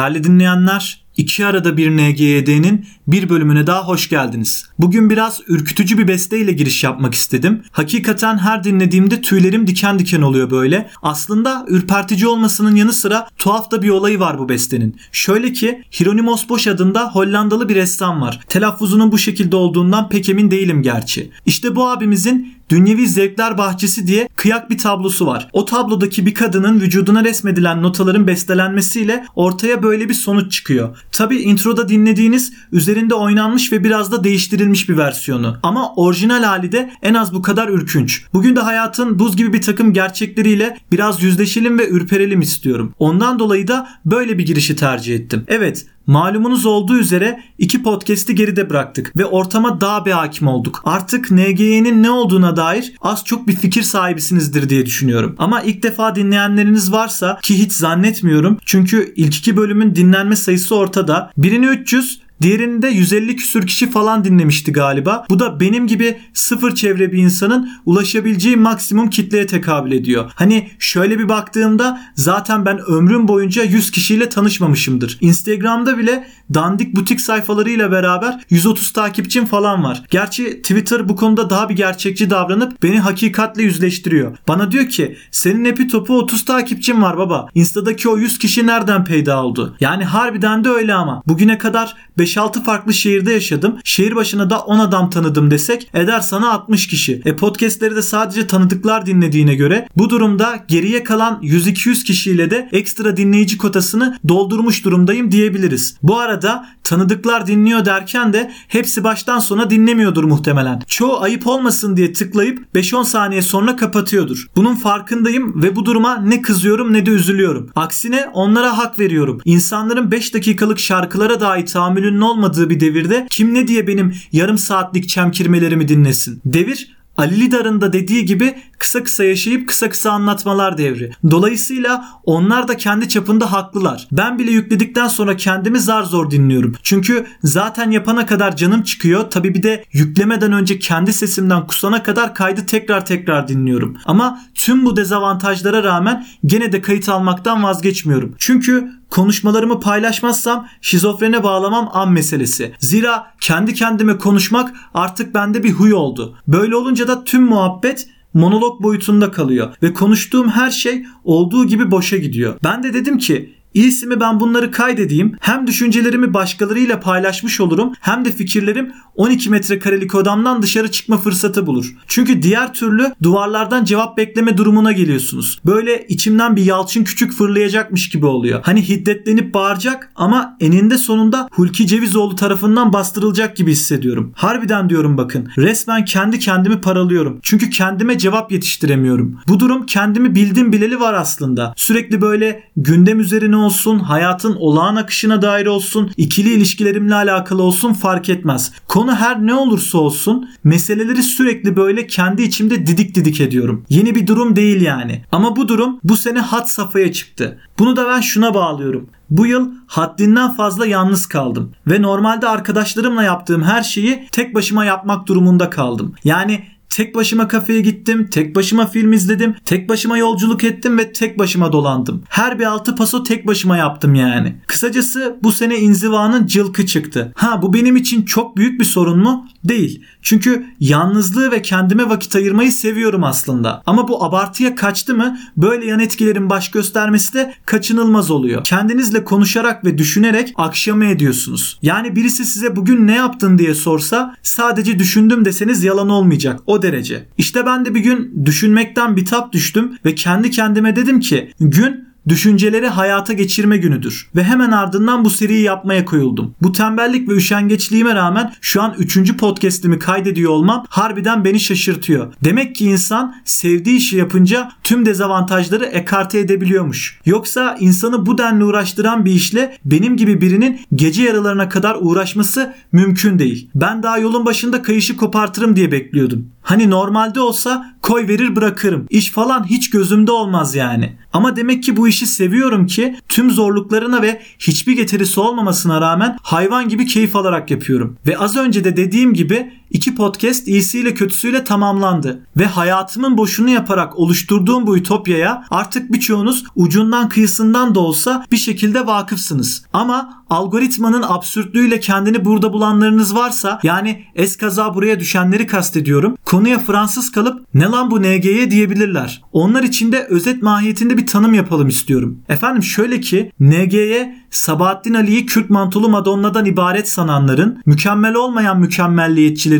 Değerli dinleyenler, İki arada bir NGYD'nin bir bölümüne daha hoş geldiniz. Bugün biraz ürkütücü bir besteyle giriş yapmak istedim. Hakikaten her dinlediğimde tüylerim diken diken oluyor böyle. Aslında ürpertici olmasının yanı sıra tuhaf da bir olayı var bu bestenin. Şöyle ki Hieronymus Bosch adında Hollandalı bir ressam var. Telaffuzunun bu şekilde olduğundan pek emin değilim gerçi. İşte bu abimizin Dünyevi Zevkler Bahçesi diye kıyak bir tablosu var. O tablodaki bir kadının vücuduna resmedilen notaların bestelenmesiyle ortaya böyle bir sonuç çıkıyor. Tabi introda dinlediğiniz üzerinde oynanmış ve biraz da değiştirilmiş bir versiyonu. Ama orijinal hali de en az bu kadar ürkünç. Bugün de hayatın buz gibi bir takım gerçekleriyle biraz yüzleşelim ve ürperelim istiyorum. Ondan dolayı da böyle bir girişi tercih ettim. Evet Malumunuz olduğu üzere iki podcast'i geride bıraktık ve ortama daha bir hakim olduk. Artık NGY'nin ne olduğuna dair az çok bir fikir sahibisinizdir diye düşünüyorum. Ama ilk defa dinleyenleriniz varsa ki hiç zannetmiyorum çünkü ilk iki bölümün dinlenme sayısı ortada. Birini 300, Diğerinde 150 küsür kişi falan dinlemişti galiba. Bu da benim gibi sıfır çevre bir insanın ulaşabileceği maksimum kitleye tekabül ediyor. Hani şöyle bir baktığımda zaten ben ömrüm boyunca 100 kişiyle tanışmamışımdır. Instagram'da bile dandik butik sayfalarıyla beraber 130 takipçim falan var. Gerçi Twitter bu konuda daha bir gerçekçi davranıp beni hakikatle yüzleştiriyor. Bana diyor ki senin epi topu 30 takipçin var baba. Insta'daki o 100 kişi nereden peyda oldu? Yani harbiden de öyle ama. Bugüne kadar 5-6 farklı şehirde yaşadım. Şehir başına da 10 adam tanıdım desek eder sana 60 kişi. E podcastleri de sadece tanıdıklar dinlediğine göre bu durumda geriye kalan 100-200 kişiyle de ekstra dinleyici kotasını doldurmuş durumdayım diyebiliriz. Bu arada tanıdıklar dinliyor derken de hepsi baştan sona dinlemiyordur muhtemelen. Çoğu ayıp olmasın diye tıklayıp 5-10 saniye sonra kapatıyordur. Bunun farkındayım ve bu duruma ne kızıyorum ne de üzülüyorum. Aksine onlara hak veriyorum. İnsanların 5 dakikalık şarkılara dahi tahammülün tahammülünün olmadığı bir devirde kim ne diye benim yarım saatlik çemkirmelerimi dinlesin? Devir Ali Lidar'ın da dediği gibi kısa kısa yaşayıp kısa kısa anlatmalar devri. Dolayısıyla onlar da kendi çapında haklılar. Ben bile yükledikten sonra kendimi zar zor dinliyorum. Çünkü zaten yapana kadar canım çıkıyor. Tabi bir de yüklemeden önce kendi sesimden kusana kadar kaydı tekrar tekrar dinliyorum. Ama tüm bu dezavantajlara rağmen gene de kayıt almaktan vazgeçmiyorum. Çünkü konuşmalarımı paylaşmazsam şizofrene bağlamam an meselesi. Zira kendi kendime konuşmak artık bende bir huy oldu. Böyle olunca da tüm muhabbet monolog boyutunda kalıyor ve konuştuğum her şey olduğu gibi boşa gidiyor. Ben de dedim ki İyisi ben bunları kaydedeyim hem düşüncelerimi başkalarıyla paylaşmış olurum hem de fikirlerim 12 metrekarelik odamdan dışarı çıkma fırsatı bulur. Çünkü diğer türlü duvarlardan cevap bekleme durumuna geliyorsunuz. Böyle içimden bir yalçın küçük fırlayacakmış gibi oluyor. Hani hiddetlenip bağıracak ama eninde sonunda Hulki Cevizoğlu tarafından bastırılacak gibi hissediyorum. Harbiden diyorum bakın resmen kendi kendimi paralıyorum. Çünkü kendime cevap yetiştiremiyorum. Bu durum kendimi bildim bileli var aslında. Sürekli böyle gündem üzerine olsun, hayatın olağan akışına dair olsun, ikili ilişkilerimle alakalı olsun fark etmez. Konu her ne olursa olsun meseleleri sürekli böyle kendi içimde didik didik ediyorum. Yeni bir durum değil yani. Ama bu durum bu sene hat safhaya çıktı. Bunu da ben şuna bağlıyorum. Bu yıl haddinden fazla yalnız kaldım ve normalde arkadaşlarımla yaptığım her şeyi tek başıma yapmak durumunda kaldım. Yani Tek başıma kafeye gittim, tek başıma film izledim, tek başıma yolculuk ettim ve tek başıma dolandım. Her bir altı paso tek başıma yaptım yani. Kısacası bu sene inzivanın cılkı çıktı. Ha bu benim için çok büyük bir sorun mu? Değil. Çünkü yalnızlığı ve kendime vakit ayırmayı seviyorum aslında. Ama bu abartıya kaçtı mı böyle yan etkilerin baş göstermesi de kaçınılmaz oluyor. Kendinizle konuşarak ve düşünerek akşamı ediyorsunuz. Yani birisi size bugün ne yaptın diye sorsa sadece düşündüm deseniz yalan olmayacak. O derece. İşte ben de bir gün düşünmekten bitap düştüm ve kendi kendime dedim ki gün düşünceleri hayata geçirme günüdür. Ve hemen ardından bu seriyi yapmaya koyuldum. Bu tembellik ve üşengeçliğime rağmen şu an 3. podcast'imi kaydediyor olmam harbiden beni şaşırtıyor. Demek ki insan sevdiği işi yapınca tüm dezavantajları ekarte edebiliyormuş. Yoksa insanı bu denli uğraştıran bir işle benim gibi birinin gece yarılarına kadar uğraşması mümkün değil. Ben daha yolun başında kayışı kopartırım diye bekliyordum. Hani normalde olsa koy verir bırakırım. İş falan hiç gözümde olmaz yani. Ama demek ki bu işi seviyorum ki tüm zorluklarına ve hiçbir getirisi olmamasına rağmen hayvan gibi keyif alarak yapıyorum. Ve az önce de dediğim gibi iki podcast iyisiyle kötüsüyle tamamlandı ve hayatımın boşunu yaparak oluşturduğum bu ütopyaya artık birçoğunuz ucundan kıyısından da olsa bir şekilde vakıfsınız. Ama algoritmanın absürtlüğüyle kendini burada bulanlarınız varsa yani eskaza buraya düşenleri kastediyorum. Konuya Fransız kalıp ne lan bu NG'ye diyebilirler. Onlar için de özet mahiyetinde bir tanım yapalım istiyorum. Efendim şöyle ki NG'ye Sabahattin Ali'yi Kürt mantolu Madonna'dan ibaret sananların, mükemmel olmayan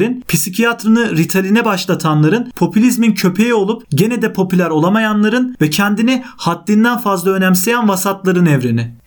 mükemmelliyetçilerin, psikiyatrını Ritalin'e başlatanların, popülizmin köpeği olup gene de popüler olamayanların ve kendini haddinden fazla önemseyen vasatların evreni.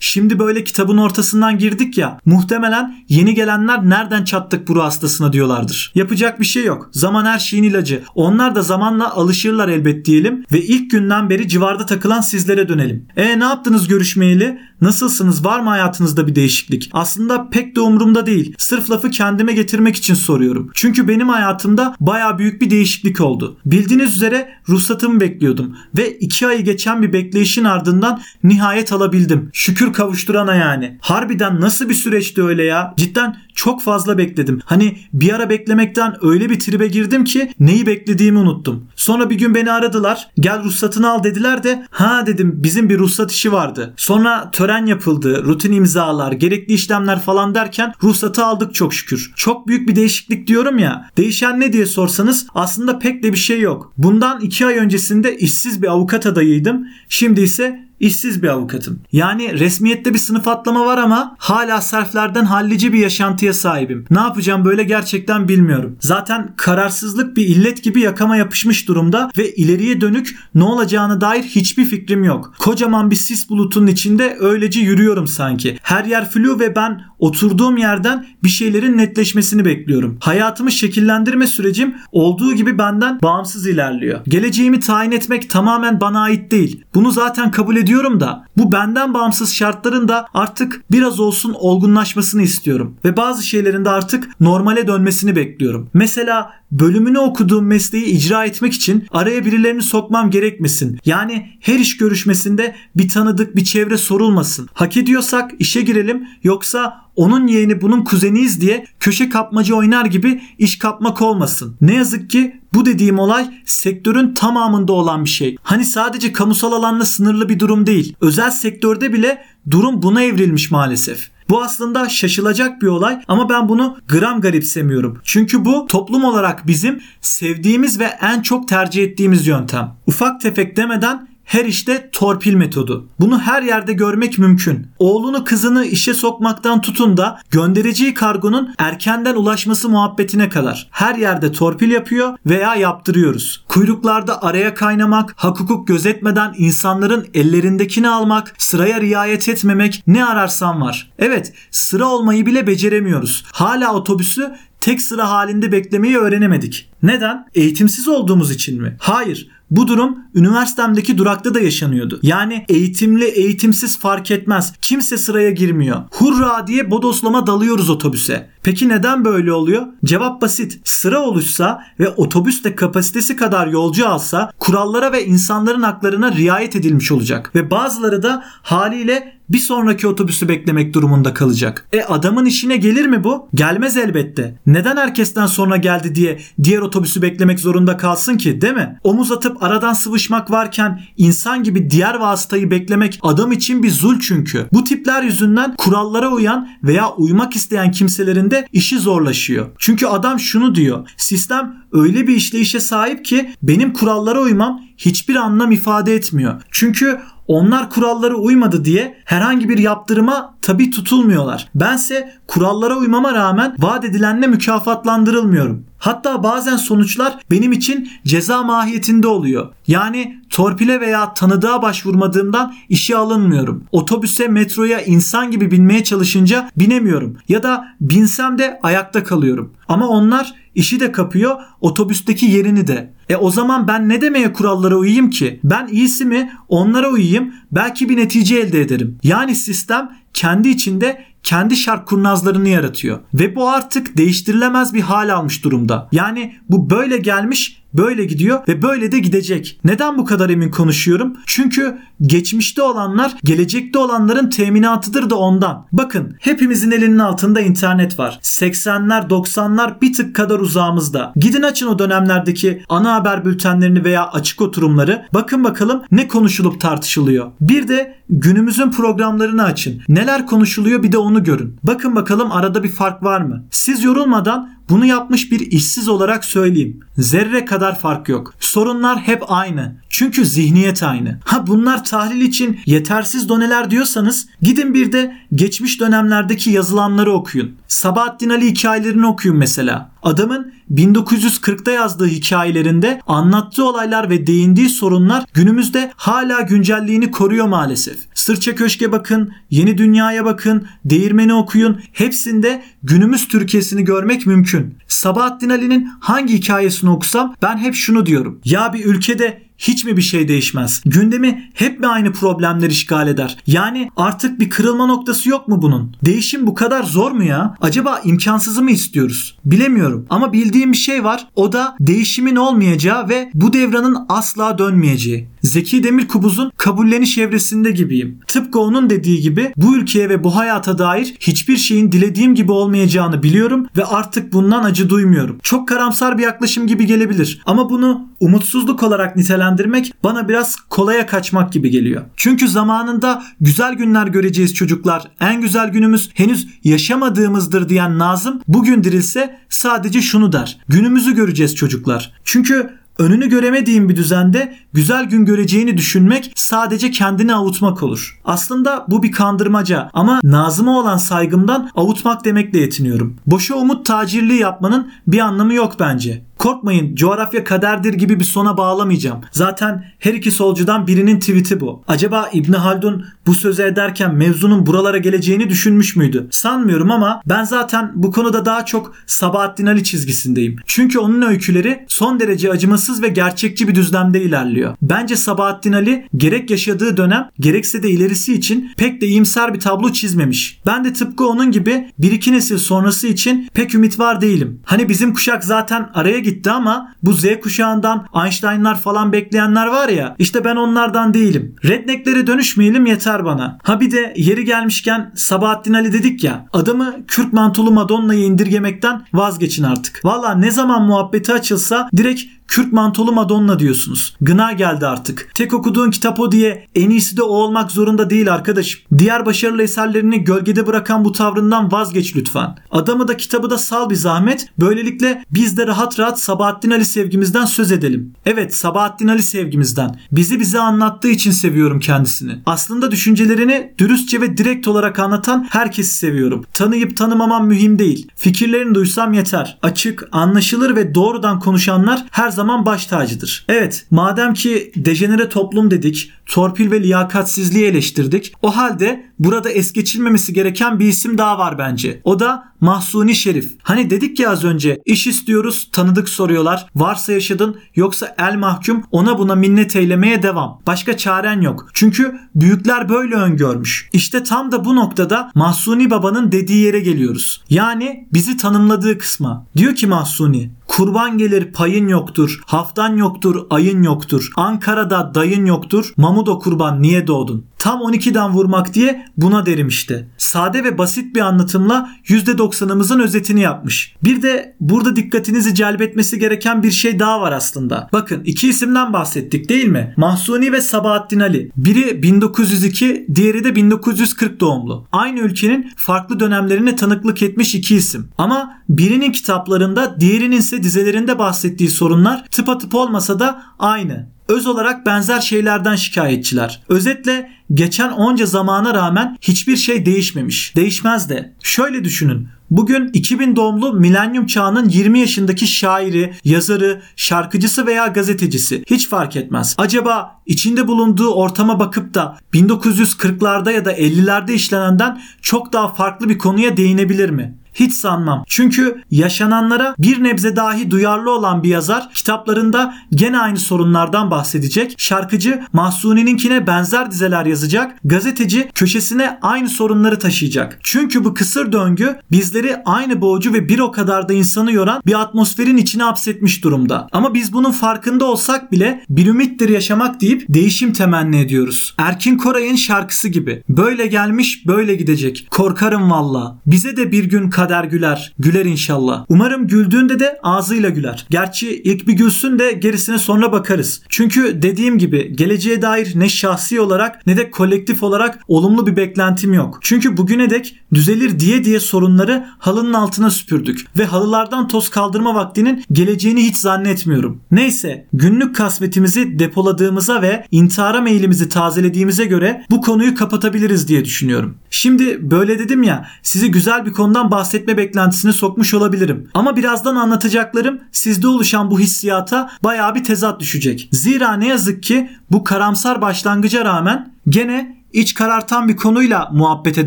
Şimdi böyle kitabın ortasından girdik ya muhtemelen yeni gelenler nereden çattık bu hastasına diyorlardır. Yapacak bir şey yok. Zaman her şeyin ilacı. Onlar da zamanla alışırlar elbet diyelim ve ilk günden beri civarda takılan sizlere dönelim. E ne yaptınız görüşmeyeli? Nasılsınız? Var mı hayatınızda bir değişiklik? Aslında pek de umurumda değil. Sırf lafı kendime getirmek için soruyorum. Çünkü benim hayatımda baya büyük bir değişiklik oldu. Bildiğiniz üzere ruhsatımı bekliyordum ve iki ayı geçen bir bekleyişin ardından nihayet alabildim. Şükür kavuşturana yani. Harbiden nasıl bir süreçti öyle ya? Cidden çok fazla bekledim. Hani bir ara beklemekten öyle bir tribe girdim ki neyi beklediğimi unuttum. Sonra bir gün beni aradılar. Gel ruhsatını al dediler de ha dedim bizim bir ruhsat işi vardı. Sonra tören yapıldı. Rutin imzalar, gerekli işlemler falan derken ruhsatı aldık çok şükür. Çok büyük bir değişiklik diyorum ya. Değişen ne diye sorsanız aslında pek de bir şey yok. Bundan iki ay öncesinde işsiz bir avukat adayıydım. Şimdi ise işsiz bir avukatım. Yani resmiyette bir sınıf atlama var ama hala serflerden hallici bir yaşantıya sahibim. Ne yapacağım böyle gerçekten bilmiyorum. Zaten kararsızlık bir illet gibi yakama yapışmış durumda ve ileriye dönük ne olacağını dair hiçbir fikrim yok. Kocaman bir sis bulutunun içinde öylece yürüyorum sanki. Her yer flu ve ben oturduğum yerden bir şeylerin netleşmesini bekliyorum. Hayatımı şekillendirme sürecim olduğu gibi benden bağımsız ilerliyor. Geleceğimi tayin etmek tamamen bana ait değil. Bunu zaten kabul ediyorum da bu benden bağımsız şartların da artık biraz olsun olgunlaşmasını istiyorum ve bazı şeylerin de artık normale dönmesini bekliyorum. Mesela bölümünü okuduğum mesleği icra etmek için araya birilerini sokmam gerekmesin. Yani her iş görüşmesinde bir tanıdık bir çevre sorulmasın. Hak ediyorsak işe girelim yoksa onun yeğeni bunun kuzeniyiz diye köşe kapmaca oynar gibi iş kapmak olmasın. Ne yazık ki bu dediğim olay sektörün tamamında olan bir şey. Hani sadece kamusal alanla sınırlı bir durum değil. Özel sektörde bile durum buna evrilmiş maalesef. Bu aslında şaşılacak bir olay ama ben bunu gram garipsemiyorum. Çünkü bu toplum olarak bizim sevdiğimiz ve en çok tercih ettiğimiz yöntem. Ufak tefek demeden her işte torpil metodu. Bunu her yerde görmek mümkün. Oğlunu kızını işe sokmaktan tutun da göndereceği kargonun erkenden ulaşması muhabbetine kadar. Her yerde torpil yapıyor veya yaptırıyoruz. Kuyruklarda araya kaynamak, hak hukuk gözetmeden insanların ellerindekini almak, sıraya riayet etmemek ne ararsan var. Evet sıra olmayı bile beceremiyoruz. Hala otobüsü tek sıra halinde beklemeyi öğrenemedik. Neden? Eğitimsiz olduğumuz için mi? Hayır. Bu durum üniversitemdeki durakta da yaşanıyordu. Yani eğitimli eğitimsiz fark etmez. Kimse sıraya girmiyor. Hurra diye bodoslama dalıyoruz otobüse. Peki neden böyle oluyor? Cevap basit. Sıra oluşsa ve otobüs de kapasitesi kadar yolcu alsa kurallara ve insanların haklarına riayet edilmiş olacak. Ve bazıları da haliyle bir sonraki otobüsü beklemek durumunda kalacak. E adamın işine gelir mi bu? Gelmez elbette. Neden herkesten sonra geldi diye diğer otobüsü beklemek zorunda kalsın ki değil mi? Omuz atıp aradan sıvışmak varken insan gibi diğer vasıtayı beklemek adam için bir zul çünkü. Bu tipler yüzünden kurallara uyan veya uymak isteyen kimselerin de işi zorlaşıyor. Çünkü adam şunu diyor. Sistem öyle bir işleyişe sahip ki benim kurallara uymam hiçbir anlam ifade etmiyor. Çünkü onlar kurallara uymadı diye herhangi bir yaptırıma tabi tutulmuyorlar. Bense kurallara uymama rağmen vaat edilenle mükafatlandırılmıyorum. Hatta bazen sonuçlar benim için ceza mahiyetinde oluyor. Yani torpile veya tanıdığa başvurmadığımdan işe alınmıyorum. Otobüse, metroya insan gibi binmeye çalışınca binemiyorum. Ya da binsem de ayakta kalıyorum. Ama onlar işi de kapıyor, otobüsteki yerini de. E o zaman ben ne demeye kurallara uyayım ki? Ben iyisi mi onlara uyayım belki bir netice elde ederim. Yani sistem kendi içinde kendi şark kurnazlarını yaratıyor. Ve bu artık değiştirilemez bir hal almış durumda. Yani bu böyle gelmiş böyle gidiyor ve böyle de gidecek. Neden bu kadar emin konuşuyorum? Çünkü geçmişte olanlar gelecekte olanların teminatıdır da ondan. Bakın hepimizin elinin altında internet var. 80'ler 90'lar bir tık kadar uzağımızda. Gidin açın o dönemlerdeki ana haber bültenlerini veya açık oturumları. Bakın bakalım ne konuşulup tartışılıyor. Bir de günümüzün programlarını açın. Neler konuşuluyor bir de onu görün. Bakın bakalım arada bir fark var mı? Siz yorulmadan bunu yapmış bir işsiz olarak söyleyeyim. Zerre kadar fark yok. Sorunlar hep aynı. Çünkü zihniyet aynı. Ha bunlar tahlil için yetersiz doneler diyorsanız gidin bir de geçmiş dönemlerdeki yazılanları okuyun. Sabahattin Ali hikayelerini okuyun mesela. Adamın 1940'da yazdığı hikayelerinde anlattığı olaylar ve değindiği sorunlar günümüzde hala güncelliğini koruyor maalesef. Sırça Köşk'e bakın, Yeni Dünya'ya bakın, Değirmeni okuyun. Hepsinde günümüz Türkiye'sini görmek mümkün. Sabahattin Ali'nin hangi hikayesini okusam ben hep şunu diyorum. Ya bir ülkede hiç mi bir şey değişmez? Gündemi hep mi aynı problemler işgal eder? Yani artık bir kırılma noktası yok mu bunun? Değişim bu kadar zor mu ya? Acaba imkansızı mı istiyoruz? Bilemiyorum ama bildiğim bir şey var. O da değişimin olmayacağı ve bu devranın asla dönmeyeceği. Zeki Demirkubuz'un kabulleniş evresinde gibiyim. Tıpkı onun dediği gibi bu ülkeye ve bu hayata dair hiçbir şeyin dilediğim gibi olmayacağını biliyorum ve artık bundan acı duymuyorum. Çok karamsar bir yaklaşım gibi gelebilir ama bunu umutsuzluk olarak nitelendirmek bana biraz kolaya kaçmak gibi geliyor. Çünkü zamanında güzel günler göreceğiz çocuklar. En güzel günümüz henüz yaşamadığımızdır diyen Nazım bugün dirilse sadece şunu der. Günümüzü göreceğiz çocuklar. Çünkü Önünü göremediğin bir düzende güzel gün göreceğini düşünmek sadece kendini avutmak olur. Aslında bu bir kandırmaca ama Nazım'a olan saygımdan avutmak demekle yetiniyorum. Boşa umut tacirliği yapmanın bir anlamı yok bence. Korkmayın coğrafya kaderdir gibi bir sona bağlamayacağım. Zaten her iki solcudan birinin tweet'i bu. Acaba İbn Haldun bu sözü ederken mevzunun buralara geleceğini düşünmüş müydü? Sanmıyorum ama ben zaten bu konuda daha çok Sabahattin Ali çizgisindeyim. Çünkü onun öyküleri son derece acımasız ve gerçekçi bir düzlemde ilerliyor. Bence Sabahattin Ali gerek yaşadığı dönem gerekse de ilerisi için pek de iyimser bir tablo çizmemiş. Ben de tıpkı onun gibi bir iki nesil sonrası için pek ümit var değilim. Hani bizim kuşak zaten araya gitti ama bu Z kuşağından Einstein'lar falan bekleyenler var ya işte ben onlardan değilim. Rednecklere dönüşmeyelim yeter bana. Ha bir de yeri gelmişken Sabahattin Ali dedik ya adamı Kürk mantolu Madonna'yı indirgemekten vazgeçin artık. Valla ne zaman muhabbeti açılsa direkt Kürt mantolu Madonna diyorsunuz. Gına geldi artık. Tek okuduğun kitap o diye en iyisi de o olmak zorunda değil arkadaşım. Diğer başarılı eserlerini gölgede bırakan bu tavrından vazgeç lütfen. Adamı da kitabı da sal bir zahmet. Böylelikle biz de rahat rahat Sabahattin Ali sevgimizden söz edelim. Evet Sabahattin Ali sevgimizden. Bizi bize anlattığı için seviyorum kendisini. Aslında düşüncelerini dürüstçe ve direkt olarak anlatan herkesi seviyorum. Tanıyıp tanımamam mühim değil. Fikirlerini duysam yeter. Açık, anlaşılır ve doğrudan konuşanlar her zaman baş tacıdır. Evet madem ki dejenere toplum dedik, torpil ve liyakatsizliği eleştirdik. O halde burada es geçilmemesi gereken bir isim daha var bence. O da Mahsuni Şerif. Hani dedik ya az önce iş istiyoruz tanıdık soruyorlar. Varsa yaşadın yoksa el mahkum ona buna minnet eylemeye devam. Başka çaren yok. Çünkü büyükler böyle öngörmüş. İşte tam da bu noktada Mahsuni Baba'nın dediği yere geliyoruz. Yani bizi tanımladığı kısma. Diyor ki Mahsuni Kurban gelir payın yoktur, haftan yoktur, ayın yoktur. Ankara'da dayın yoktur, Mamudo kurban niye doğdun? Tam 12'den vurmak diye buna derim işte. Sade ve basit bir anlatımla %90'ımızın özetini yapmış. Bir de burada dikkatinizi celbetmesi gereken bir şey daha var aslında. Bakın iki isimden bahsettik değil mi? Mahsuni ve Sabahattin Ali. Biri 1902, diğeri de 1940 doğumlu. Aynı ülkenin farklı dönemlerine tanıklık etmiş iki isim. Ama birinin kitaplarında diğerinin ise dizelerinde bahsettiği sorunlar tıpatıp olmasa da aynı öz olarak benzer şeylerden şikayetçiler. Özetle geçen onca zamana rağmen hiçbir şey değişmemiş. Değişmez de. Şöyle düşünün. Bugün 2000 doğumlu milenyum çağının 20 yaşındaki şairi, yazarı, şarkıcısı veya gazetecisi hiç fark etmez. Acaba içinde bulunduğu ortama bakıp da 1940'larda ya da 50'lerde işlenenden çok daha farklı bir konuya değinebilir mi? Hiç sanmam. Çünkü yaşananlara bir nebze dahi duyarlı olan bir yazar kitaplarında gene aynı sorunlardan bahsedecek. Şarkıcı Mahsuni'ninkine benzer dizeler yazacak. Gazeteci köşesine aynı sorunları taşıyacak. Çünkü bu kısır döngü bizleri aynı boğucu ve bir o kadar da insanı yoran bir atmosferin içine hapsetmiş durumda. Ama biz bunun farkında olsak bile bir ümittir yaşamak deyip değişim temenni ediyoruz. Erkin Koray'ın şarkısı gibi. Böyle gelmiş böyle gidecek. Korkarım valla. Bize de bir gün kader güler. Güler inşallah. Umarım güldüğünde de ağzıyla güler. Gerçi ilk bir gülsün de gerisine sonra bakarız. Çünkü dediğim gibi geleceğe dair ne şahsi olarak ne de kolektif olarak olumlu bir beklentim yok. Çünkü bugüne dek düzelir diye diye sorunları halının altına süpürdük ve halılardan toz kaldırma vaktinin geleceğini hiç zannetmiyorum. Neyse günlük kasvetimizi depoladığımıza ve intihara meylimizi tazelediğimize göre bu konuyu kapatabiliriz diye düşünüyorum. Şimdi böyle dedim ya sizi güzel bir konudan bahsetme beklentisine sokmuş olabilirim. Ama birazdan anlatacaklarım sizde oluşan bu hissiyata bayağı bir tezat düşecek. Zira ne yazık ki bu karamsar başlangıca rağmen gene iç karartan bir konuyla muhabbete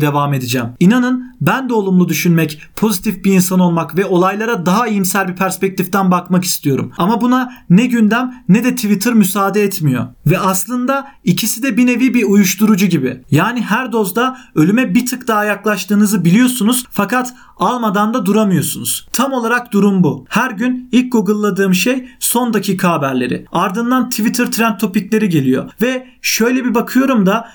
devam edeceğim. İnanın ben de olumlu düşünmek, pozitif bir insan olmak ve olaylara daha iyimser bir perspektiften bakmak istiyorum. Ama buna ne gündem ne de Twitter müsaade etmiyor. Ve aslında ikisi de bir nevi bir uyuşturucu gibi. Yani her dozda ölüme bir tık daha yaklaştığınızı biliyorsunuz fakat almadan da duramıyorsunuz. Tam olarak durum bu. Her gün ilk Google'ladığım şey son dakika haberleri. Ardından Twitter trend topikleri geliyor ve şöyle bir bakıyorum da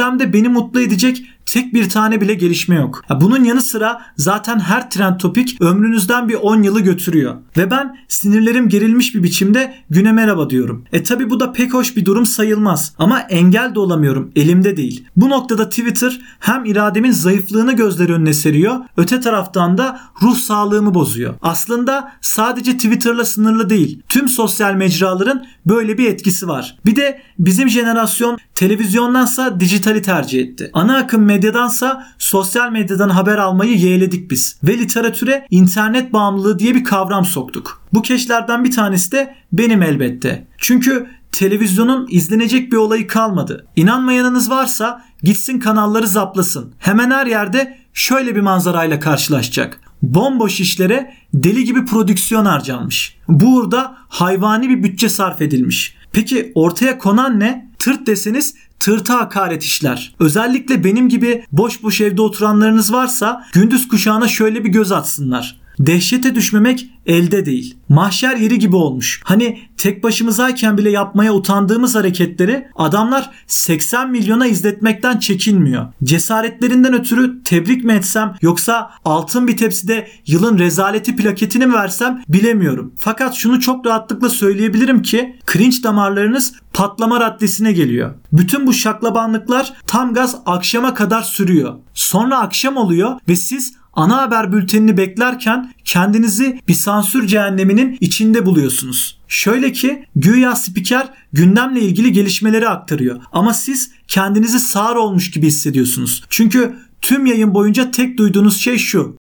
gündemde beni mutlu edecek tek bir tane bile gelişme yok. Bunun yanı sıra zaten her trend topik ömrünüzden bir 10 yılı götürüyor. Ve ben sinirlerim gerilmiş bir biçimde güne merhaba diyorum. E tabi bu da pek hoş bir durum sayılmaz. Ama engel de olamıyorum. Elimde değil. Bu noktada Twitter hem irademin zayıflığını gözler önüne seriyor. Öte taraftan da ruh sağlığımı bozuyor. Aslında sadece Twitter'la sınırlı değil. Tüm sosyal mecraların böyle bir etkisi var. Bir de bizim jenerasyon televizyondansa dijitali tercih etti. Ana akım medyadansa sosyal medyadan haber almayı yeğledik biz. Ve literatüre internet bağımlılığı diye bir kavram soktuk. Bu keşlerden bir tanesi de benim elbette. Çünkü televizyonun izlenecek bir olayı kalmadı. İnanmayanınız varsa gitsin kanalları zaplasın. Hemen her yerde şöyle bir manzarayla karşılaşacak. Bomboş işlere deli gibi prodüksiyon harcanmış. Bu uğurda hayvani bir bütçe sarf edilmiş. Peki ortaya konan ne? Tırt deseniz tırta hakaret işler. Özellikle benim gibi boş boş evde oturanlarınız varsa gündüz kuşağına şöyle bir göz atsınlar. Dehşete düşmemek elde değil. Mahşer yeri gibi olmuş. Hani tek başımızayken bile yapmaya utandığımız hareketleri adamlar 80 milyona izletmekten çekinmiyor. Cesaretlerinden ötürü tebrik mi etsem yoksa altın bir tepside yılın rezaleti plaketini mi versem bilemiyorum. Fakat şunu çok rahatlıkla söyleyebilirim ki cringe damarlarınız patlama raddesine geliyor. Bütün bu şaklabanlıklar tam gaz akşama kadar sürüyor. Sonra akşam oluyor ve siz ana haber bültenini beklerken kendinizi bir sansür cehenneminin içinde buluyorsunuz. Şöyle ki güya spiker gündemle ilgili gelişmeleri aktarıyor ama siz kendinizi sağır olmuş gibi hissediyorsunuz. Çünkü tüm yayın boyunca tek duyduğunuz şey şu.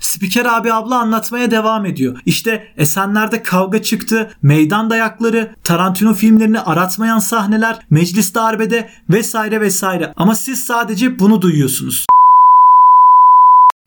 Spiker abi abla anlatmaya devam ediyor. İşte Esenler'de kavga çıktı, meydan dayakları, Tarantino filmlerini aratmayan sahneler, meclis darbede vesaire vesaire. Ama siz sadece bunu duyuyorsunuz.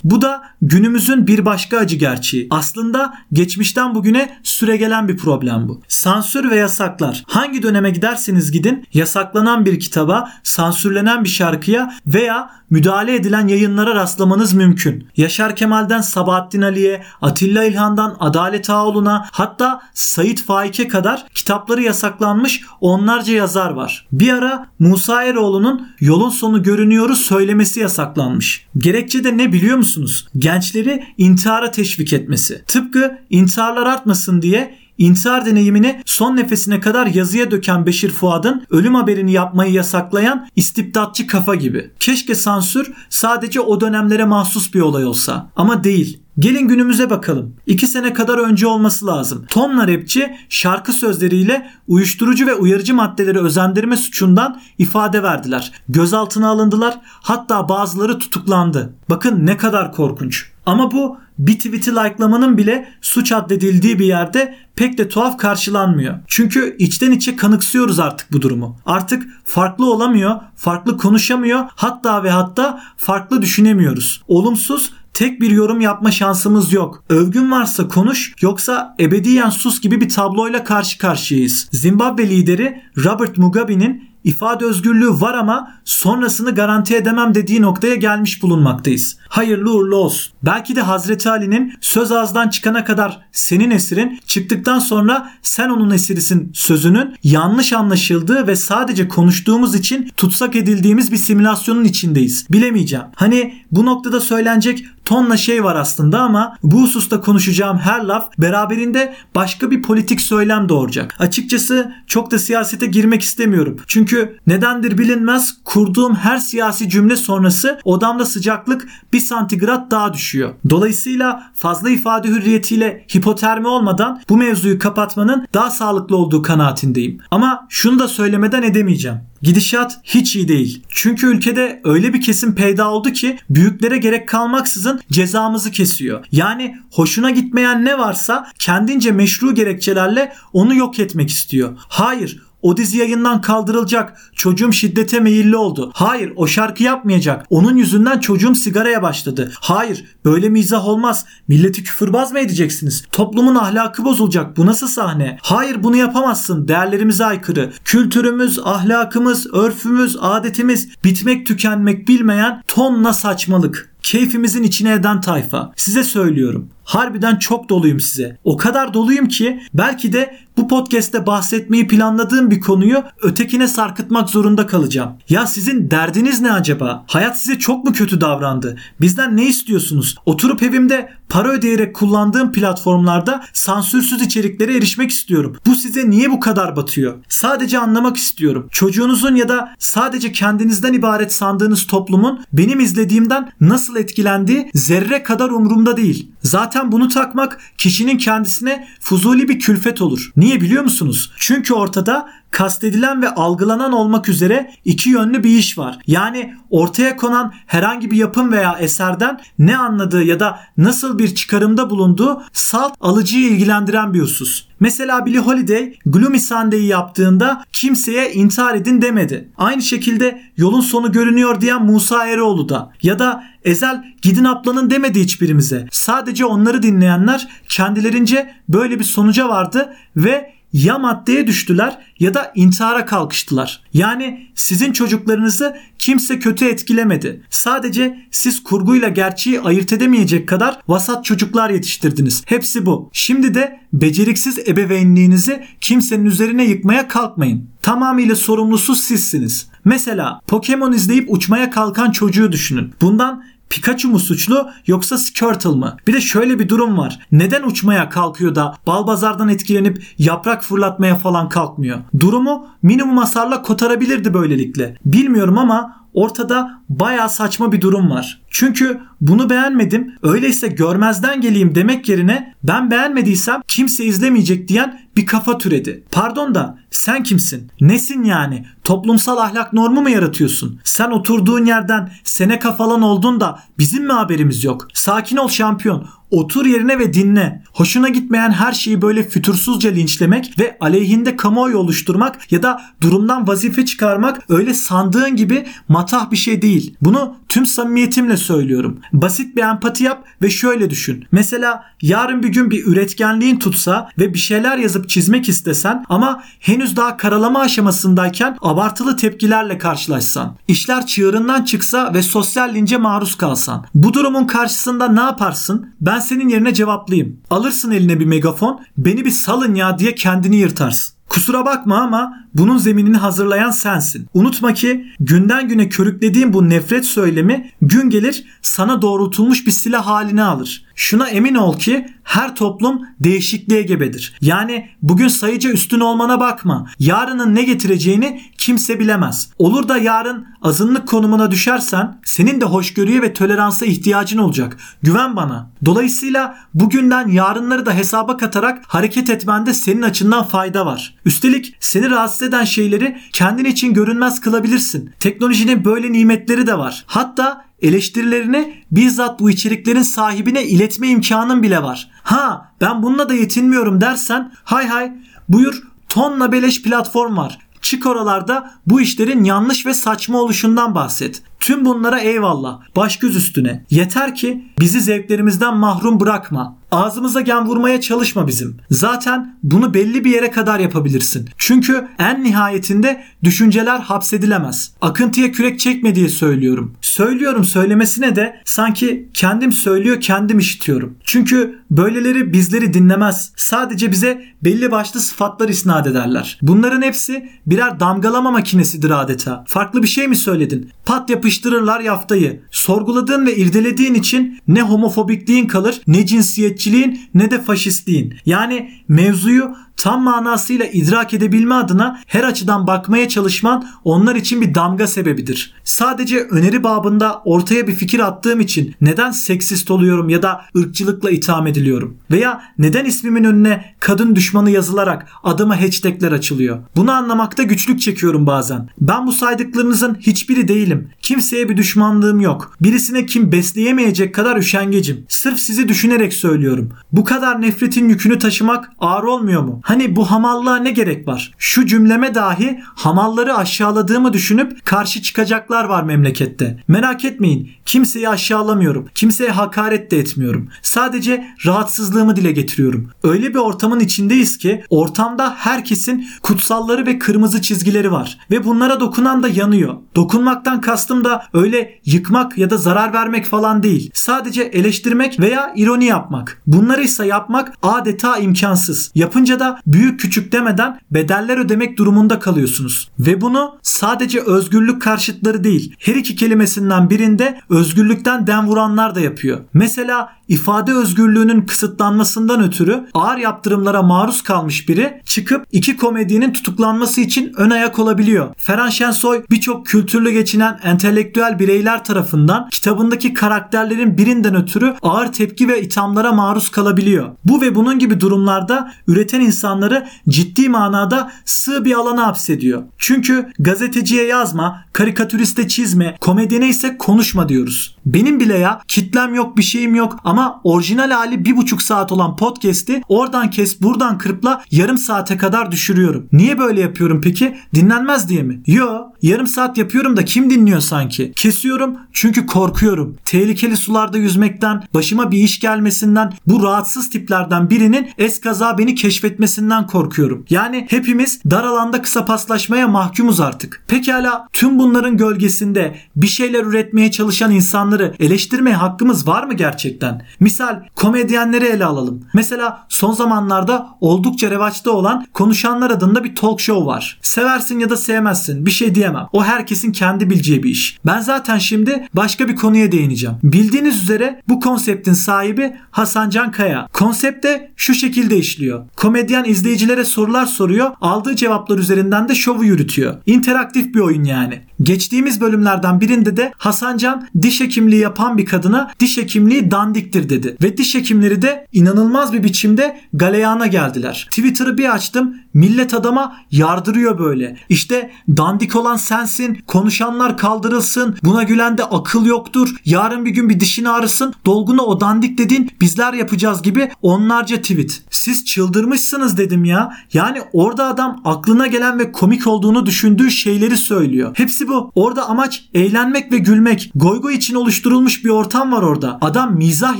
Bu da günümüzün bir başka acı gerçeği. Aslında geçmişten bugüne süre gelen bir problem bu. Sansür ve yasaklar. Hangi döneme giderseniz gidin yasaklanan bir kitaba, sansürlenen bir şarkıya veya müdahale edilen yayınlara rastlamanız mümkün. Yaşar Kemal'den Sabahattin Ali'ye, Atilla İlhan'dan Adalet Ağoğlu'na hatta Sait Faik'e kadar kitapları yasaklanmış onlarca yazar var. Bir ara Musa Eroğlu'nun yolun sonu görünüyoru söylemesi yasaklanmış. Gerekçe de ne biliyor musunuz? Gençleri intihara teşvik etmesi. Tıpkı intiharlar artmasın diye intihar deneyimini son nefesine kadar yazıya döken Beşir Fuad'ın ölüm haberini yapmayı yasaklayan istibdatçı kafa gibi. Keşke sansür sadece o dönemlere mahsus bir olay olsa. Ama değil. Gelin günümüze bakalım. 2 sene kadar önce olması lazım. Tonla rapçi şarkı sözleriyle uyuşturucu ve uyarıcı maddeleri özendirme suçundan ifade verdiler. Gözaltına alındılar hatta bazıları tutuklandı. Bakın ne kadar korkunç. Ama bu bir tweet'i likelamanın bile suç addedildiği bir yerde pek de tuhaf karşılanmıyor. Çünkü içten içe kanıksıyoruz artık bu durumu. Artık farklı olamıyor, farklı konuşamıyor, hatta ve hatta farklı düşünemiyoruz. Olumsuz tek bir yorum yapma şansımız yok. Övgün varsa konuş yoksa ebediyen sus gibi bir tabloyla karşı karşıyayız. Zimbabwe lideri Robert Mugabe'nin ifade özgürlüğü var ama sonrasını garanti edemem dediği noktaya gelmiş bulunmaktayız. Hayırlı uğurlu olsun. Belki de Hazreti Ali'nin söz ağızdan çıkana kadar senin esirin çıktıktan sonra sen onun esirisin sözünün yanlış anlaşıldığı ve sadece konuştuğumuz için tutsak edildiğimiz bir simülasyonun içindeyiz. Bilemeyeceğim. Hani bu noktada söylenecek tonla şey var aslında ama bu hususta konuşacağım her laf beraberinde başka bir politik söylem doğuracak. Açıkçası çok da siyasete girmek istemiyorum. Çünkü nedendir bilinmez kurduğum her siyasi cümle sonrası odamda sıcaklık bir santigrat daha düşüyor. Dolayısıyla fazla ifade hürriyetiyle hipotermi olmadan bu mevzuyu kapatmanın daha sağlıklı olduğu kanaatindeyim. Ama şunu da söylemeden edemeyeceğim. Gidişat hiç iyi değil. Çünkü ülkede öyle bir kesim peyda oldu ki büyüklere gerek kalmaksızın cezamızı kesiyor. Yani hoşuna gitmeyen ne varsa kendince meşru gerekçelerle onu yok etmek istiyor. Hayır o dizi yayından kaldırılacak. Çocuğum şiddete meyilli oldu. Hayır o şarkı yapmayacak. Onun yüzünden çocuğum sigaraya başladı. Hayır böyle mizah olmaz. Milleti küfürbaz mı edeceksiniz? Toplumun ahlakı bozulacak. Bu nasıl sahne? Hayır bunu yapamazsın. Değerlerimize aykırı. Kültürümüz, ahlakımız, örfümüz, adetimiz bitmek tükenmek bilmeyen tonla saçmalık keyfimizin içine eden tayfa. Size söylüyorum. Harbiden çok doluyum size. O kadar doluyum ki belki de bu podcast'te bahsetmeyi planladığım bir konuyu ötekine sarkıtmak zorunda kalacağım. Ya sizin derdiniz ne acaba? Hayat size çok mu kötü davrandı? Bizden ne istiyorsunuz? Oturup evimde para ödeyerek kullandığım platformlarda sansürsüz içeriklere erişmek istiyorum. Bu size niye bu kadar batıyor? Sadece anlamak istiyorum. Çocuğunuzun ya da sadece kendinizden ibaret sandığınız toplumun benim izlediğimden nasıl etkilendiği zerre kadar umurumda değil. Zaten bunu takmak kişinin kendisine fuzuli bir külfet olur. Niye biliyor musunuz? Çünkü ortada kastedilen ve algılanan olmak üzere iki yönlü bir iş var. Yani ortaya konan herhangi bir yapım veya eserden ne anladığı ya da nasıl bir çıkarımda bulunduğu salt alıcıyı ilgilendiren bir husus. Mesela Billie Holiday Gloomy Sunday'i yaptığında kimseye intihar edin demedi. Aynı şekilde yolun sonu görünüyor diyen Musa Eroğlu da ya da Ezel gidin aplanın demedi hiçbirimize. Sadece onları dinleyenler kendilerince böyle bir sonuca vardı ve ya maddeye düştüler ya da intihara kalkıştılar. Yani sizin çocuklarınızı kimse kötü etkilemedi. Sadece siz kurguyla gerçeği ayırt edemeyecek kadar vasat çocuklar yetiştirdiniz. Hepsi bu. Şimdi de beceriksiz ebeveynliğinizi kimsenin üzerine yıkmaya kalkmayın. Tamamıyla sorumlusu sizsiniz. Mesela Pokemon izleyip uçmaya kalkan çocuğu düşünün. Bundan Pikachu mu suçlu yoksa Squirtle mı? Bir de şöyle bir durum var. Neden uçmaya kalkıyor da balbazardan etkilenip yaprak fırlatmaya falan kalkmıyor? Durumu minimum hasarla kotarabilirdi böylelikle. Bilmiyorum ama ortada baya saçma bir durum var. Çünkü bunu beğenmedim öyleyse görmezden geleyim demek yerine ben beğenmediysem kimse izlemeyecek diyen bir kafa türedi. Pardon da sen kimsin? Nesin yani? Toplumsal ahlak normu mu yaratıyorsun? Sen oturduğun yerden Seneca falan oldun da bizim mi haberimiz yok? Sakin ol şampiyon. Otur yerine ve dinle. Hoşuna gitmeyen her şeyi böyle fütursuzca linçlemek ve aleyhinde kamuoyu oluşturmak ya da durumdan vazife çıkarmak öyle sandığın gibi matah bir şey değil. Bunu tüm samimiyetimle söylüyorum. Basit bir empati yap ve şöyle düşün. Mesela yarın bir gün bir üretkenliğin tutsa ve bir şeyler yazıp çizmek istesen ama henüz daha karalama aşamasındayken abartılı tepkilerle karşılaşsan. İşler çığırından çıksa ve sosyal lince maruz kalsan. Bu durumun karşısında ne yaparsın? Ben senin yerine cevaplayayım. Alırsın eline bir megafon, beni bir salın ya diye kendini yırtarsın. Kusura bakma ama bunun zeminini hazırlayan sensin. Unutma ki günden güne körüklediğin bu nefret söylemi gün gelir sana doğrultulmuş bir silah haline alır. Şuna emin ol ki her toplum değişikliğe gebedir. Yani bugün sayıca üstün olmana bakma. Yarının ne getireceğini kimse bilemez. Olur da yarın azınlık konumuna düşersen senin de hoşgörüye ve toleransa ihtiyacın olacak. Güven bana. Dolayısıyla bugünden yarınları da hesaba katarak hareket etmende senin açından fayda var. Üstelik seni rahatsız eden şeyleri kendin için görünmez kılabilirsin. Teknolojinin böyle nimetleri de var. Hatta eleştirilerini bizzat bu içeriklerin sahibine iletme imkanın bile var. Ha ben bununla da yetinmiyorum dersen hay hay buyur tonla beleş platform var. Çık oralarda bu işlerin yanlış ve saçma oluşundan bahset. Tüm bunlara eyvallah. Baş göz üstüne. Yeter ki bizi zevklerimizden mahrum bırakma. Ağzımıza gen vurmaya çalışma bizim. Zaten bunu belli bir yere kadar yapabilirsin. Çünkü en nihayetinde düşünceler hapsedilemez. Akıntıya kürek çekme diye söylüyorum. Söylüyorum söylemesine de sanki kendim söylüyor kendim işitiyorum. Çünkü böyleleri bizleri dinlemez. Sadece bize belli başlı sıfatlar isnat ederler. Bunların hepsi birer damgalama makinesidir adeta. Farklı bir şey mi söyledin? Pat yapıştırırlar yaftayı. Sorguladığın ve irdelediğin için ne homofobikliğin kalır ne cinsiyetçiliğin ne de faşistliğin. Yani mevzuyu tam manasıyla idrak edebilme adına her açıdan bakmaya çalışman onlar için bir damga sebebidir. Sadece öneri babında ortaya bir fikir attığım için neden seksist oluyorum ya da ırkçılıkla itham ediliyorum? Veya neden ismimin önüne kadın düşmanı yazılarak adıma hashtagler açılıyor? Bunu anlamakta güçlük çekiyorum bazen. Ben bu saydıklarınızın hiçbiri değilim. Kimseye bir düşmanlığım yok. Birisine kim besleyemeyecek kadar üşengecim. Sırf sizi düşünerek söylüyorum. Bu kadar nefretin yükünü taşımak ağır olmuyor mu? Hani bu hamallığa ne gerek var? Şu cümleme dahi hamalları aşağıladığımı düşünüp karşı çıkacaklar var memlekette. Merak etmeyin. Kimseyi aşağılamıyorum. Kimseye hakaret de etmiyorum. Sadece rahatsızlığımı dile getiriyorum. Öyle bir ortamın içindeyiz ki ortamda herkesin kutsalları ve kırmızı çizgileri var. Ve bunlara dokunan da yanıyor. Dokunmaktan kastım da öyle yıkmak ya da zarar vermek falan değil. Sadece eleştirmek veya ironi yapmak. Bunları ise yapmak adeta imkansız. Yapınca da büyük küçük demeden bedeller ödemek durumunda kalıyorsunuz. Ve bunu sadece özgürlük karşıtları değil, her iki kelimesinden birinde özgürlükten dem vuranlar da yapıyor. Mesela ifade özgürlüğünün kısıtlanmasından ötürü ağır yaptırımlara maruz kalmış biri çıkıp iki komedyenin tutuklanması için ön ayak olabiliyor. Ferhan Şensoy birçok kültürlü geçinen entelektüel bireyler tarafından kitabındaki karakterlerin birinden ötürü ağır tepki ve ithamlara maruz kalabiliyor. Bu ve bunun gibi durumlarda üreten insanları ciddi manada sığ bir alana hapsediyor. Çünkü gazeteciye yazma, karikatüriste çizme, komedyene ise konuşma diyoruz. Benim bile ya kitlem yok bir şeyim yok ama orijinal hali bir buçuk saat olan podcast'i oradan kes buradan kırpla yarım saate kadar düşürüyorum. Niye böyle yapıyorum peki? Dinlenmez diye mi? Yo yarım saat yapıyorum da kim dinliyor sanki? Kesiyorum çünkü korkuyorum. Tehlikeli sularda yüzmekten, başıma bir iş gelmesinden, bu rahatsız tiplerden birinin eskaza beni keşfetmesinden korkuyorum. Yani hepimiz dar alanda kısa paslaşmaya mahkumuz artık. Pekala tüm bunların gölgesinde bir şeyler üretmeye çalışan insanları eleştirmeye hakkımız var mı gerçekten? Misal komedyenleri ele alalım. Mesela son zamanlarda oldukça revaçta olan Konuşanlar adında bir talk show var. Seversin ya da sevmezsin bir şey diyemem. O herkesin kendi bileceği bir iş. Ben zaten şimdi başka bir konuya değineceğim. Bildiğiniz üzere bu konseptin sahibi Hasan Can Kaya. Konsept de şu şekilde işliyor. Komedyen izleyicilere sorular soruyor. Aldığı cevaplar üzerinden de şovu yürütüyor. İnteraktif bir oyun yani. Geçtiğimiz bölümlerden birinde de Hasan Can diş hekimliği yapan bir kadına diş hekimliği dandiktir dedi. Ve diş hekimleri de inanılmaz bir biçimde galeyana geldiler. Twitter'ı bir açtım. Millet adama yardırıyor böyle. İşte dandik olan sensin. Konuşanlar kaldırılsın. Buna gülen de akıl yoktur. Yarın bir gün bir dişini ağrısın. Dolguna o dandik dedin bizler yapacağız gibi onlarca tweet. Siz çıldırmışsınız dedim ya. Yani orada adam aklına gelen ve komik olduğunu düşündüğü şeyleri söylüyor. Hepsi bu. Orada amaç eğlenmek ve gülmek. Goygo için oluşturulmuş bir ortam var orada. Adam mizah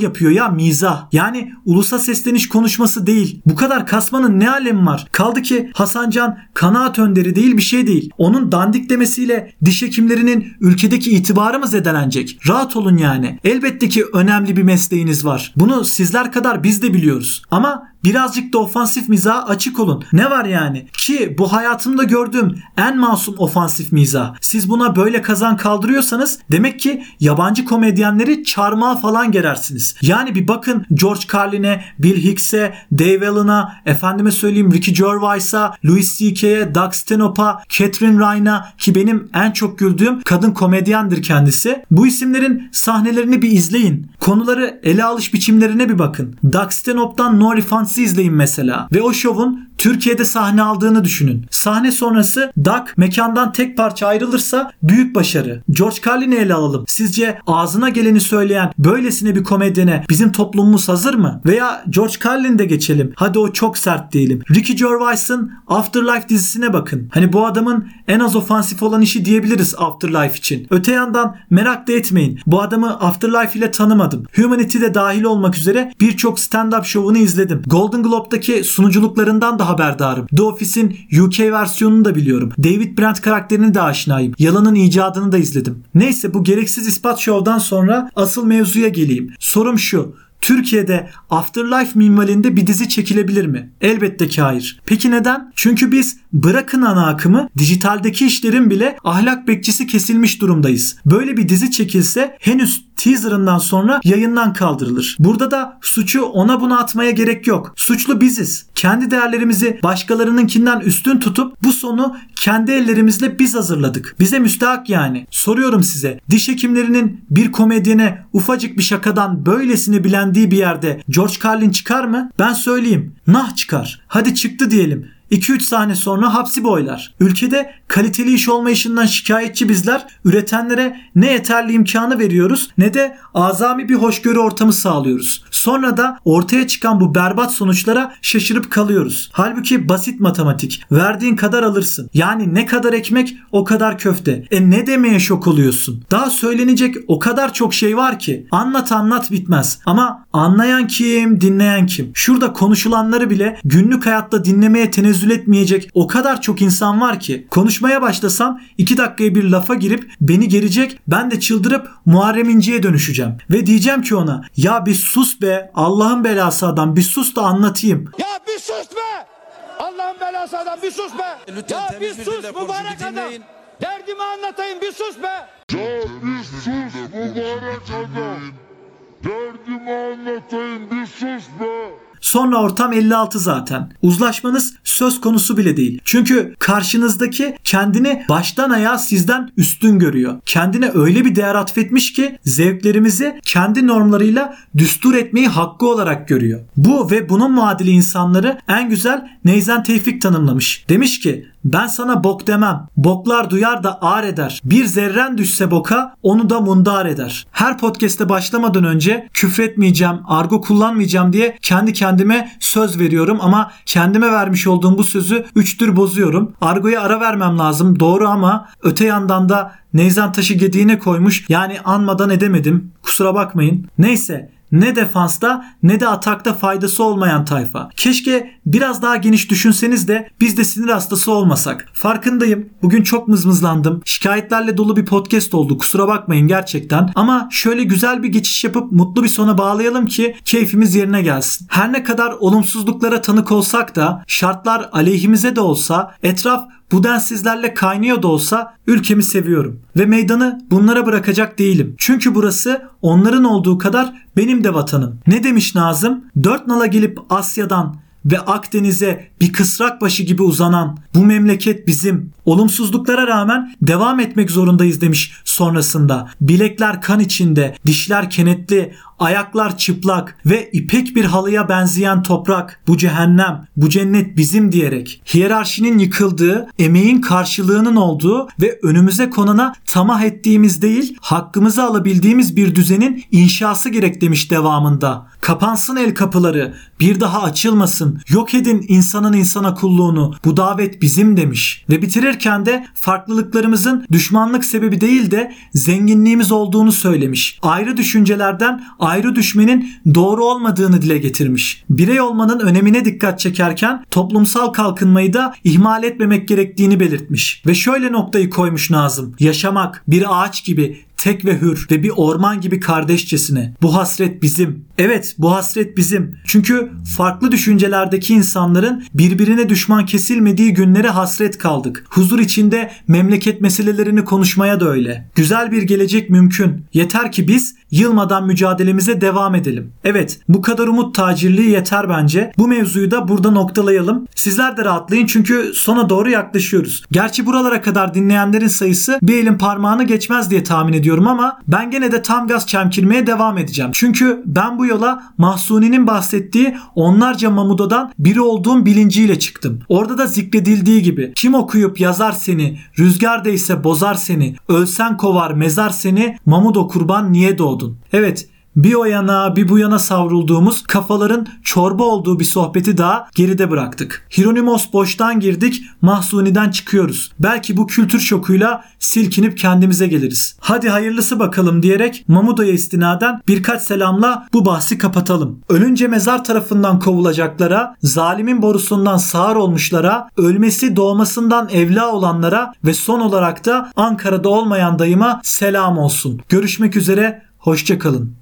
yapıyor ya mizah. Yani ulusa sesleniş konuşması değil. Bu kadar kasmanın ne alemi var? Kaldı ki Hasan Can kanaat önderi değil bir şey değil. Onun dandik demesiyle diş hekimlerinin ülkedeki itibarı mı zedelenecek? Rahat olun yani. Elbette ki önemli bir mesleğiniz var. Bunu sizler kadar biz de biliyoruz. Ama Birazcık da ofansif mizaha açık olun. Ne var yani? Ki bu hayatımda gördüğüm en masum ofansif mizah. Siz buna böyle kazan kaldırıyorsanız demek ki yabancı komedyenleri çarmıha falan gerersiniz. Yani bir bakın George Carlin'e, Bill Hicks'e, Dave Allen'a, efendime söyleyeyim Ricky Gervais'a, Louis C.K.'ye, Doug Stanhope'a, Catherine Ryan'a ki benim en çok güldüğüm kadın komedyendir kendisi. Bu isimlerin sahnelerini bir izleyin. Konuları ele alış biçimlerine bir bakın. Doug Stanhope'dan No Refund Friends'i izleyin mesela. Ve o şovun Türkiye'de sahne aldığını düşünün. Sahne sonrası Duck mekandan tek parça ayrılırsa büyük başarı. George Carlin'i ele alalım. Sizce ağzına geleni söyleyen böylesine bir komedyene bizim toplumumuz hazır mı? Veya George Carlin'de geçelim. Hadi o çok sert diyelim. Ricky Gervais'ın Afterlife dizisine bakın. Hani bu adamın en az ofansif olan işi diyebiliriz Afterlife için. Öte yandan merak da etmeyin. Bu adamı Afterlife ile tanımadım. Humanity de dahil olmak üzere birçok stand-up şovunu izledim. Golden Globe'daki sunuculuklarından da haberdarım. The Office'in UK versiyonunu da biliyorum. David Brent karakterini de aşinayım. Yalanın icadını da izledim. Neyse bu gereksiz ispat şovdan sonra asıl mevzuya geleyim. Sorum şu. Türkiye'de Afterlife minvalinde bir dizi çekilebilir mi? Elbette ki hayır. Peki neden? Çünkü biz bırakın ana akımı dijitaldeki işlerin bile ahlak bekçisi kesilmiş durumdayız. Böyle bir dizi çekilse henüz teaserından sonra yayından kaldırılır. Burada da suçu ona buna atmaya gerek yok. Suçlu biziz. Kendi değerlerimizi başkalarınınkinden üstün tutup bu sonu kendi ellerimizle biz hazırladık. Bize müstahak yani. Soruyorum size. Diş hekimlerinin bir komedyene ufacık bir şakadan böylesini bilendiği bir yerde George Carlin çıkar mı? Ben söyleyeyim. Nah çıkar. Hadi çıktı diyelim. 2-3 saniye sonra hapsi boylar. Ülkede kaliteli iş olmayışından şikayetçi bizler üretenlere ne yeterli imkanı veriyoruz ne de azami bir hoşgörü ortamı sağlıyoruz. Sonra da ortaya çıkan bu berbat sonuçlara şaşırıp kalıyoruz. Halbuki basit matematik. Verdiğin kadar alırsın. Yani ne kadar ekmek o kadar köfte. E ne demeye şok oluyorsun? Daha söylenecek o kadar çok şey var ki. Anlat anlat bitmez. Ama anlayan kim, dinleyen kim? Şurada konuşulanları bile günlük hayatta dinlemeye tenezzül etmeyecek o kadar çok insan var ki. Konuşmaya başlasam 2 dakikaya bir lafa girip beni gerecek ben de çıldırıp Muharrem İnce'ye dönüşeceğim. Ve diyeceğim ki ona ya bir sus be Allah'ın belası adam bir sus da anlatayım. Ya bir sus be! Allah'ın belası adam bir sus be! Lütfen ya bir sus mübarek adam! dinleyin. Derdimi anlatayım bir sus be! Ya bir sus mübarek adam. Derdimi anlatayım bir sus be. Sonra ortam 56 zaten. Uzlaşmanız söz konusu bile değil. Çünkü karşınızdaki kendini baştan ayağa sizden üstün görüyor. Kendine öyle bir değer atfetmiş ki zevklerimizi kendi normlarıyla düstur etmeyi hakkı olarak görüyor. Bu ve bunun muadili insanları en güzel Neyzen Tevfik tanımlamış. Demiş ki ben sana bok demem. Boklar duyar da ağır eder. Bir zerren düşse boka onu da mundar eder. Her podcast'te başlamadan önce küfretmeyeceğim, argo kullanmayacağım diye kendi kendime söz veriyorum ama kendime vermiş olduğum bu sözü üçtür bozuyorum. Argoya ara vermem lazım doğru ama öte yandan da Neyzen taşı gediğine koymuş yani anmadan edemedim. Kusura bakmayın. Neyse ne defansta ne de atakta faydası olmayan tayfa. Keşke biraz daha geniş düşünseniz de biz de sinir hastası olmasak. Farkındayım. Bugün çok mızmızlandım. Şikayetlerle dolu bir podcast oldu. Kusura bakmayın gerçekten. Ama şöyle güzel bir geçiş yapıp mutlu bir sona bağlayalım ki keyfimiz yerine gelsin. Her ne kadar olumsuzluklara tanık olsak da şartlar aleyhimize de olsa etraf bu densizlerle kaynıyor da olsa ülkemi seviyorum. Ve meydanı bunlara bırakacak değilim. Çünkü burası onların olduğu kadar benim de vatanım. Ne demiş Nazım? Dört nala gelip Asya'dan ve Akdeniz'e bir kısrak başı gibi uzanan bu memleket bizim. Olumsuzluklara rağmen devam etmek zorundayız demiş sonrasında. Bilekler kan içinde, dişler kenetli, ayaklar çıplak ve ipek bir halıya benzeyen toprak. Bu cehennem, bu cennet bizim diyerek. Hiyerarşinin yıkıldığı, emeğin karşılığının olduğu ve önümüze konana tamah ettiğimiz değil, hakkımızı alabildiğimiz bir düzenin inşası gerek demiş devamında. Kapansın el kapıları, bir daha açılmasın. Yok edin insanın insana kulluğunu. Bu davet bizim demiş. Ve bitirirken de farklılıklarımızın düşmanlık sebebi değil de zenginliğimiz olduğunu söylemiş. Ayrı düşüncelerden ayrı düşmenin doğru olmadığını dile getirmiş. Birey olmanın önemine dikkat çekerken toplumsal kalkınmayı da ihmal etmemek gerektiğini belirtmiş. Ve şöyle noktayı koymuş Nazım. Yaşamak bir ağaç gibi tek ve hür ve bir orman gibi kardeşçesine. Bu hasret bizim. Evet bu hasret bizim. Çünkü farklı düşüncelerdeki insanların birbirine düşman kesilmediği günlere hasret kaldık. Huzur içinde memleket meselelerini konuşmaya da öyle. Güzel bir gelecek mümkün. Yeter ki biz yılmadan mücadelemize devam edelim. Evet bu kadar umut tacirliği yeter bence. Bu mevzuyu da burada noktalayalım. Sizler de rahatlayın çünkü sona doğru yaklaşıyoruz. Gerçi buralara kadar dinleyenlerin sayısı bir elin parmağını geçmez diye tahmin ediyorum ediyorum ama ben gene de tam gaz çemkirmeye devam edeceğim. Çünkü ben bu yola Mahsuni'nin bahsettiği onlarca Mamudo'dan biri olduğum bilinciyle çıktım. Orada da zikredildiği gibi kim okuyup yazar seni, rüzgar değse bozar seni, ölsen kovar mezar seni, Mamudo kurban niye doğdun? Evet bir o yana bir bu yana savrulduğumuz kafaların çorba olduğu bir sohbeti daha geride bıraktık. Hieronymos boştan girdik, Mahsuni'den çıkıyoruz. Belki bu kültür şokuyla silkinip kendimize geliriz. Hadi hayırlısı bakalım diyerek Mamudo'ya istinaden birkaç selamla bu bahsi kapatalım. Ölünce mezar tarafından kovulacaklara, zalimin borusundan sağır olmuşlara, ölmesi doğmasından evla olanlara ve son olarak da Ankara'da olmayan dayıma selam olsun. Görüşmek üzere, hoşçakalın.